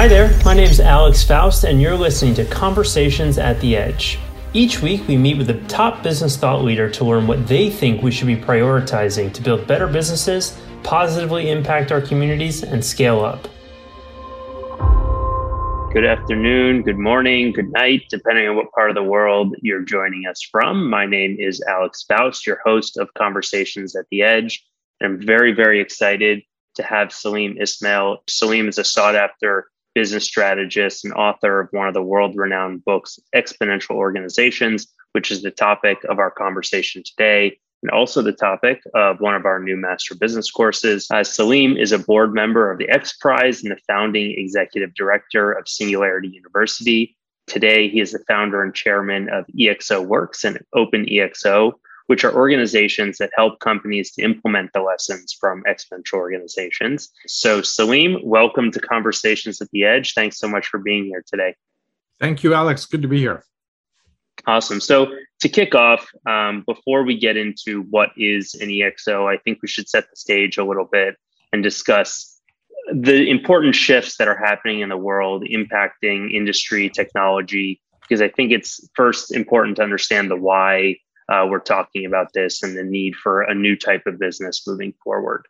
Hi there, my name is Alex Faust, and you're listening to Conversations at the Edge. Each week, we meet with a top business thought leader to learn what they think we should be prioritizing to build better businesses, positively impact our communities, and scale up. Good afternoon, good morning, good night, depending on what part of the world you're joining us from. My name is Alex Faust, your host of Conversations at the Edge. And I'm very, very excited to have Salim Ismail. Salim is a sought after business strategist and author of one of the world renowned books, Exponential Organizations, which is the topic of our conversation today and also the topic of one of our new master business courses. Uh, Salim is a board member of the X Prize and the founding executive director of Singularity University. Today, he is the founder and chairman of EXO Works and Open EXO, which are organizations that help companies to implement the lessons from exponential organizations. So, Salim, welcome to Conversations at the Edge. Thanks so much for being here today. Thank you, Alex. Good to be here. Awesome. So to kick off, um, before we get into what is an EXO, I think we should set the stage a little bit and discuss the important shifts that are happening in the world impacting industry technology because i think it's first important to understand the why uh, we're talking about this and the need for a new type of business moving forward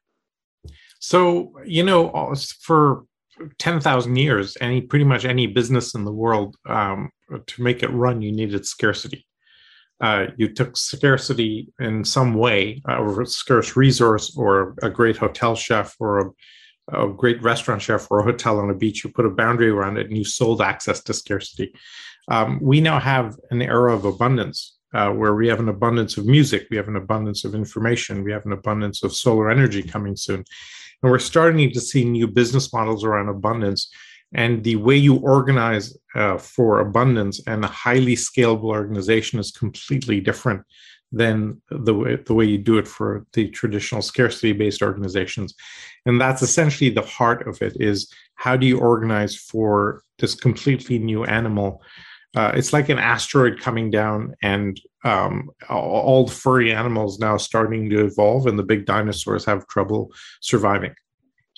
so you know for 10,000 years, any pretty much any business in the world, um, to make it run, you needed scarcity. Uh, you took scarcity in some way, uh, or a scarce resource, or a great hotel chef, or a, a, great restaurant chef, or a hotel on a beach. You put a boundary around it, and you sold access to scarcity. Um, we now have an era of abundance, uh, where we have an abundance of music, we have an abundance of information, we have an abundance of solar energy coming soon, and we're starting to see new business models around abundance. And the way you organize uh, for abundance and a highly scalable organization is completely different than the way, the way you do it for the traditional scarcity based organizations. And that's essentially the heart of it is how do you organize for this completely new animal uh, it's like an asteroid coming down and um, all the furry animals now starting to evolve and the big dinosaurs have trouble surviving.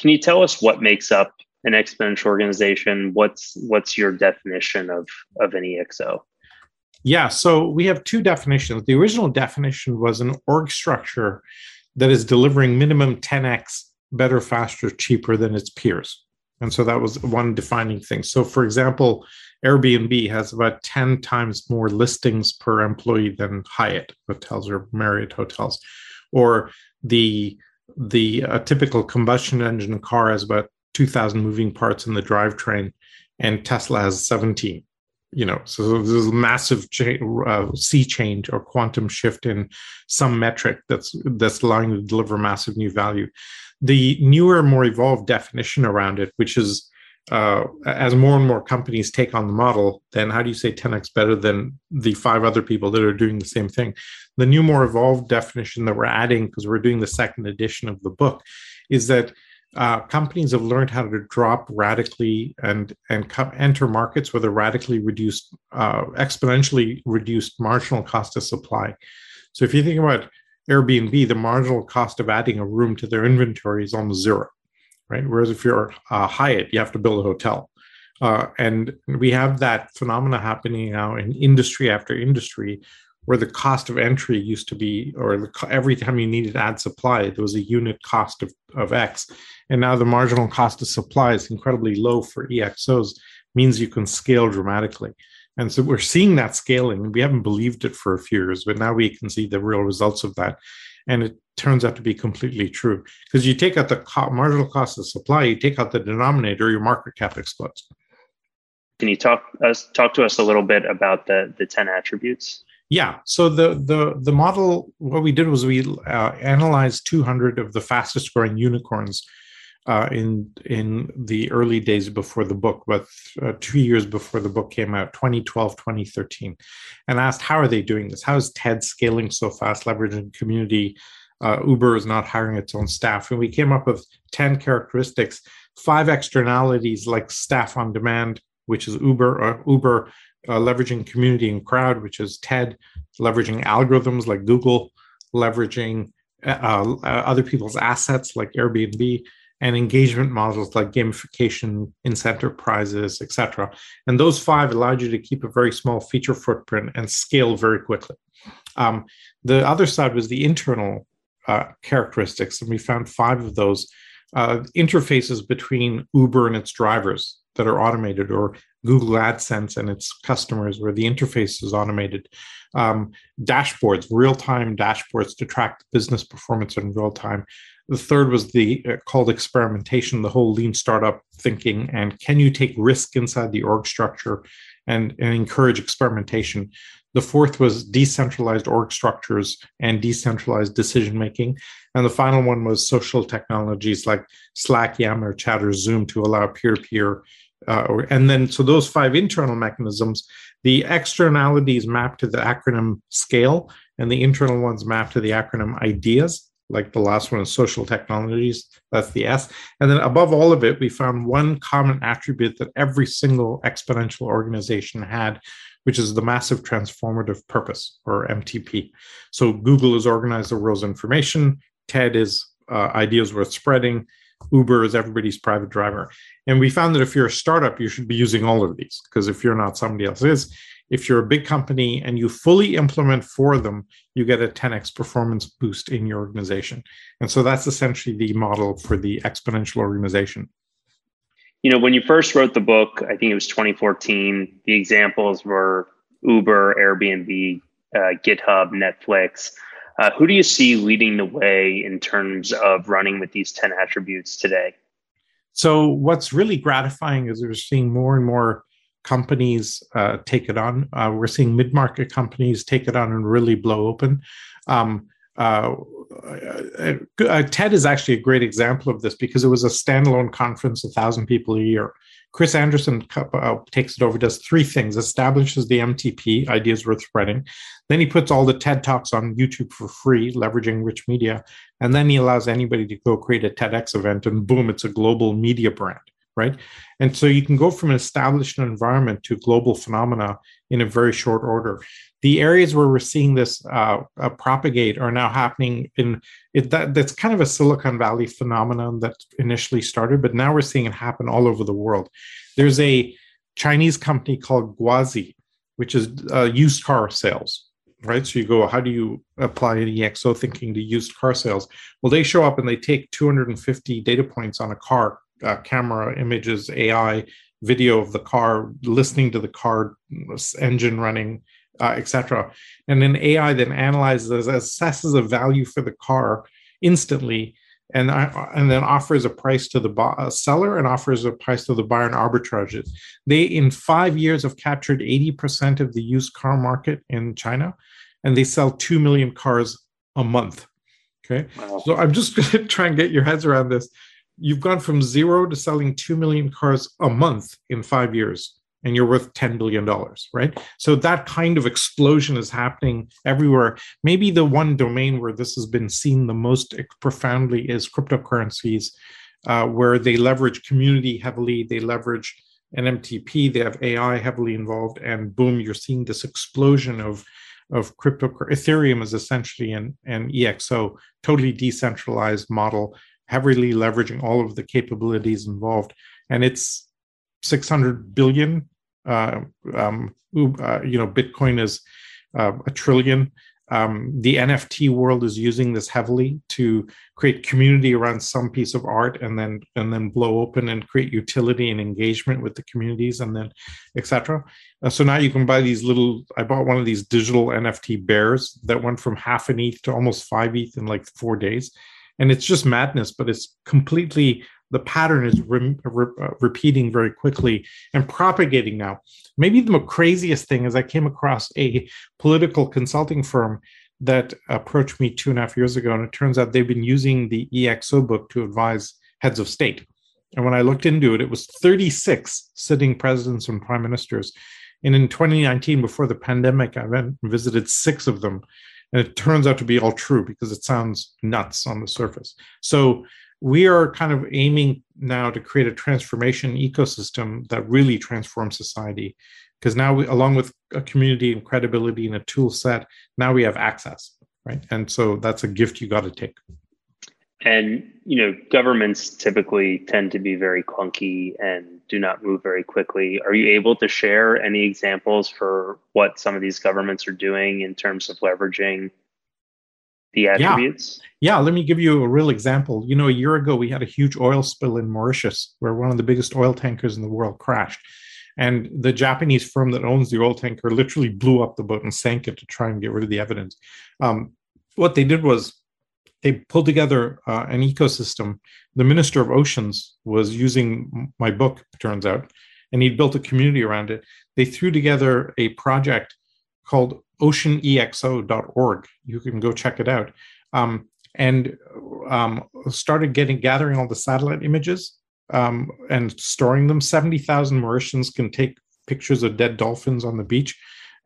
Can you tell us what makes up an exponential organization? What's what's your definition of of an exo yeah so we have two definitions. The original definition was an org structure that is delivering minimum 10x better faster cheaper than its peers and so that was one defining thing so for example Airbnb has about 10 times more listings per employee than Hyatt hotels or Marriott hotels. Or the the typical combustion engine car has about 2,000 moving parts in the drivetrain, and Tesla has 17. You know, so there's a massive cha- uh, sea change or quantum shift in some metric that's that's allowing to deliver massive new value. The newer, more evolved definition around it, which is uh, as more and more companies take on the model, then how do you say 10x better than the five other people that are doing the same thing? The new, more evolved definition that we're adding, because we're doing the second edition of the book, is that uh, companies have learned how to drop radically and and co- enter markets with a radically reduced, uh, exponentially reduced marginal cost of supply. So if you think about Airbnb, the marginal cost of adding a room to their inventory is almost zero right? Whereas if you're uh, Hyatt, you have to build a hotel. Uh, and we have that phenomena happening now in industry after industry where the cost of entry used to be, or the, every time you needed to add supply, there was a unit cost of, of X. And now the marginal cost of supply is incredibly low for EXOs, means you can scale dramatically. And so we're seeing that scaling. We haven't believed it for a few years, but now we can see the real results of that and it turns out to be completely true because you take out the co- marginal cost of supply, you take out the denominator, your market cap explodes. Can you talk us talk to us a little bit about the the ten attributes? Yeah. So the the the model, what we did was we uh, analyzed 200 of the fastest growing unicorns uh, in in the early days before the book, but uh, two years before the book came out, 2012, 2013, and asked how are they doing this? How is TED scaling so fast, leveraging community? Uh, Uber is not hiring its own staff, and we came up with 10 characteristics, five externalities like staff on demand, which is Uber, uh, Uber uh, leveraging community and crowd, which is TED, leveraging algorithms like Google, leveraging uh, other people's assets like Airbnb and engagement models like gamification, incentive prizes, etc. And those five allowed you to keep a very small feature footprint and scale very quickly. Um, the other side was the internal uh, characteristics, and we found five of those uh, interfaces between Uber and its drivers that are automated, or Google AdSense and its customers, where the interface is automated. Um, dashboards, real time dashboards to track business performance in real time. The third was the uh, called experimentation, the whole lean startup thinking, and can you take risk inside the org structure and, and encourage experimentation? The fourth was decentralized org structures and decentralized decision making. And the final one was social technologies like Slack, Yammer, Chatter, Zoom to allow peer to peer. Uh, and then, so those five internal mechanisms, the externalities map to the acronym SCALE, and the internal ones map to the acronym IDEAS like the last one is social technologies. That's the S. And then above all of it, we found one common attribute that every single exponential organization had, which is the massive transformative purpose or MTP. So Google is organized the world's information. TED is uh, ideas worth spreading. Uber is everybody's private driver. And we found that if you're a startup, you should be using all of these because if you're not, somebody else is. If you're a big company and you fully implement for them, you get a 10x performance boost in your organization. And so that's essentially the model for the exponential organization. You know, when you first wrote the book, I think it was 2014, the examples were Uber, Airbnb, uh, GitHub, Netflix. Uh, who do you see leading the way in terms of running with these 10 attributes today? So, what's really gratifying is we're seeing more and more companies uh, take it on. Uh, we're seeing mid market companies take it on and really blow open. Um, uh, uh, TED is actually a great example of this because it was a standalone conference, a thousand people a year. Chris Anderson uh, takes it over, does three things: establishes the MTP, ideas worth spreading. Then he puts all the TED talks on YouTube for free, leveraging rich media, and then he allows anybody to go create a TEDx event, and boom, it's a global media brand right? And so you can go from an established environment to global phenomena in a very short order. The areas where we're seeing this uh, uh, propagate are now happening in it, that, that's kind of a Silicon Valley phenomenon that initially started, but now we're seeing it happen all over the world. There's a Chinese company called Guazi, which is uh, used car sales. Right. So you go, how do you apply EXO thinking to used car sales? Well, they show up and they take 250 data points on a car uh, camera images, AI video of the car, listening to the car engine running, uh, etc. And then AI then analyzes, assesses a value for the car instantly, and uh, and then offers a price to the uh, seller and offers a price to the buyer and arbitrages. They in five years have captured 80% of the used car market in China, and they sell two million cars a month. Okay, wow. so I'm just going to try and get your heads around this you've gone from zero to selling 2 million cars a month in five years and you're worth $10 billion, right? So that kind of explosion is happening everywhere. Maybe the one domain where this has been seen the most profoundly is cryptocurrencies, uh, where they leverage community heavily, they leverage NMTP, they have AI heavily involved, and boom, you're seeing this explosion of of crypto. Ethereum is essentially an, an EXO, totally decentralized model heavily leveraging all of the capabilities involved. And it's 600 billion. Uh, um, uh, you know, Bitcoin is uh, a trillion. Um, the NFT world is using this heavily to create community around some piece of art, and then and then blow open and create utility and engagement with the communities, and then etc. Uh, so now you can buy these little. I bought one of these digital NFT bears that went from half an ETH to almost five ETH in like four days and it's just madness but it's completely the pattern is re- re- uh, repeating very quickly and propagating now. Maybe the craziest thing is i came across a political consulting firm that approached me two and a half years ago and it turns out they've been using the exo book to advise heads of state. And when i looked into it it was 36 sitting presidents and prime ministers. And in 2019 before the pandemic i went and visited six of them and it turns out to be all true because it sounds nuts on the surface. So we are kind of aiming now to create a transformation ecosystem that really transforms society. Because now, we, along with a community and credibility and a tool set, now we have access, right? And so that's a gift you got to take. And you know, governments typically tend to be very clunky and do not move very quickly. Are you able to share any examples for what some of these governments are doing in terms of leveraging the attributes? Yeah. yeah, let me give you a real example. You know, a year ago we had a huge oil spill in Mauritius where one of the biggest oil tankers in the world crashed. And the Japanese firm that owns the oil tanker literally blew up the boat and sank it to try and get rid of the evidence. Um, what they did was they pulled together uh, an ecosystem. The Minister of Oceans was using my book, turns out, and he'd built a community around it. They threw together a project called oceanexo.org. You can go check it out. Um, and um, started getting gathering all the satellite images um, and storing them. 70,000 Mauritians can take pictures of dead dolphins on the beach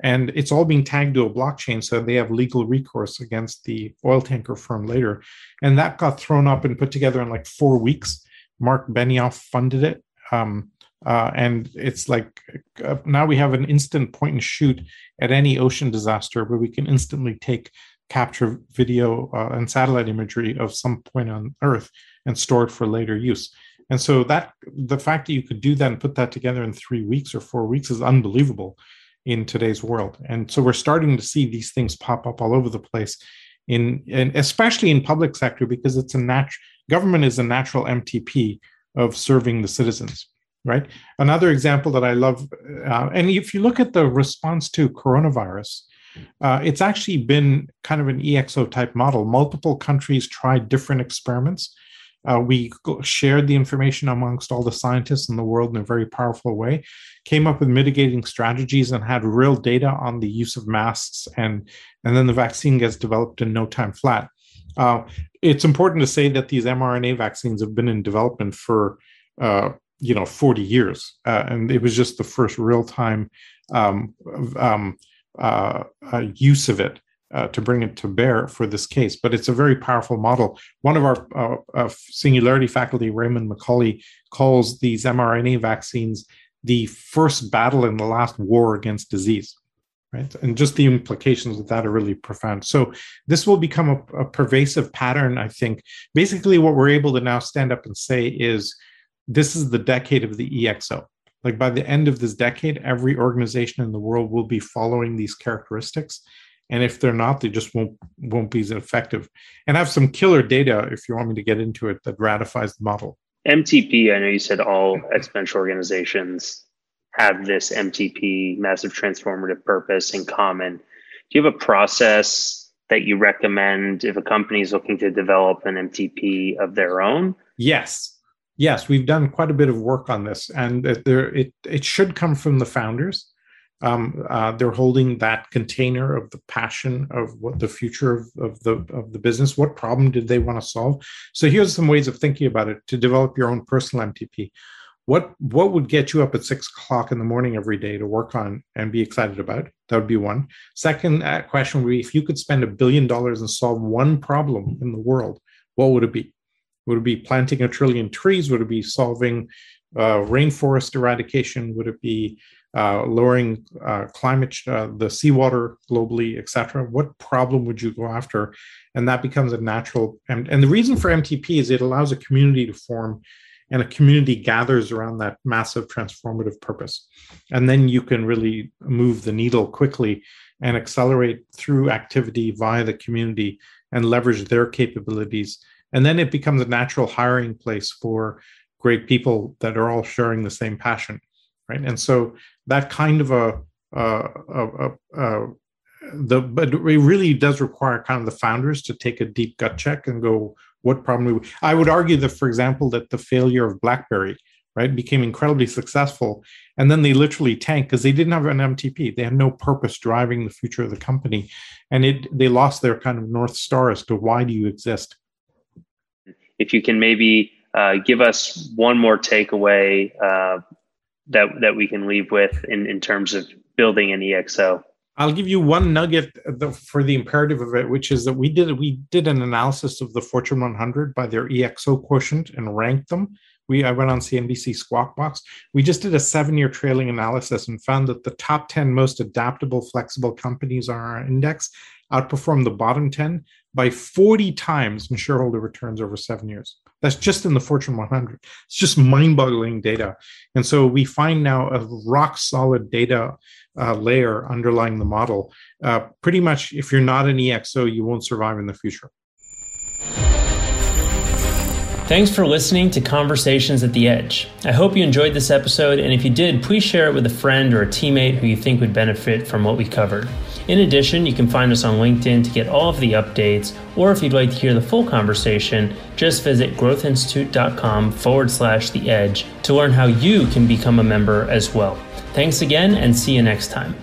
and it's all being tagged to a blockchain so they have legal recourse against the oil tanker firm later. And that got thrown up and put together in like four weeks. Mark benioff funded it. Um, uh, and it's like uh, now we have an instant point and shoot at any ocean disaster where we can instantly take capture video uh, and satellite imagery of some point on earth and store it for later use. And so that the fact that you could do that and put that together in three weeks or four weeks is unbelievable in today's world. And so we're starting to see these things pop up all over the place in and especially in public sector because it's a natural government is a natural MTP of serving the citizens. Right. Another example that I love, uh, and if you look at the response to coronavirus, uh, it's actually been kind of an EXO type model. Multiple countries tried different experiments uh, we shared the information amongst all the scientists in the world in a very powerful way, came up with mitigating strategies, and had real data on the use of masks. And, and then the vaccine gets developed in no time flat. Uh, it's important to say that these mRNA vaccines have been in development for uh, you know 40 years, uh, and it was just the first real time um, um, uh, uh, use of it uh, to bring it to bear for this case. But it's a very powerful model. One of our uh, uh, singularity faculty, Raymond McCauley, calls these mRNA vaccines the first battle in the last war against disease. Right? And just the implications of that are really profound. So this will become a, a pervasive pattern, I think. Basically, what we're able to now stand up and say is this is the decade of the EXO. Like by the end of this decade, every organization in the world will be following these characteristics and if they're not they just won't won't be as effective. And have some killer data if you want me to get into it that ratifies the model. Mtp i know you said all exponential organizations have this mtp massive transformative purpose in common. Do you have a process that you recommend if a company is looking to develop an mtp of their own? Yes. Yes we've done quite a bit of work on this and there it it should come from the founders um, uh, they're holding that container of the passion of what the future of, of the of the business. What problem did they want to solve? So here's some ways of thinking about it to develop your own personal mtp what what would get you up at six o'clock in the morning every day to work on and be excited about? That would be one. Second uh, question would be if you could spend a billion dollars and solve one problem in the world what would it be? Would it be planting a trillion trees? Would it be solving uh, rainforest eradication? Would it be uh, lowering uh, climate, uh, the seawater globally, et cetera? What problem would you go after? And that becomes a natural. And, and the reason for MTP is it allows a community to form and a community gathers around that massive transformative purpose. And then you can really move the needle quickly and accelerate through activity via the community and leverage their capabilities. And then it becomes a natural hiring place for great people that are all sharing the same passion right? And so that kind of a, a, a, a the but it really does require kind of the founders to take a deep gut check and go what problem we, i would argue that for example that the failure of blackberry right became incredibly successful. And then they literally tanked because they didn't have an mtp they had no purpose driving the future of the company. And it they lost their kind of north star as to why do you exist? If you can maybe uh, give us one more takeaway uh, that that we can leave with in, in terms of building an EXO? I'll give you one nugget uh, for the imperative of it, which is that we did we did an analysis of the Fortune 100 by their EXO quotient and ranked them. We I went on CNBC Squawk Box. We just did a seven year trailing analysis and found that the top 10 most adaptable, flexible companies on our index outperformed the bottom 10 by 40 times in shareholder returns over seven years. That's just in the Fortune 100. It's just mind boggling data. And so we find now a rock solid data uh, layer underlying the model. Uh, pretty much, if you're not an EXO, you won't survive in the future. Thanks for listening to Conversations at the Edge. I hope you enjoyed this episode, and if you did, please share it with a friend or a teammate who you think would benefit from what we covered. In addition, you can find us on LinkedIn to get all of the updates, or if you'd like to hear the full conversation, just visit growthinstitute.com forward slash the edge to learn how you can become a member as well. Thanks again, and see you next time.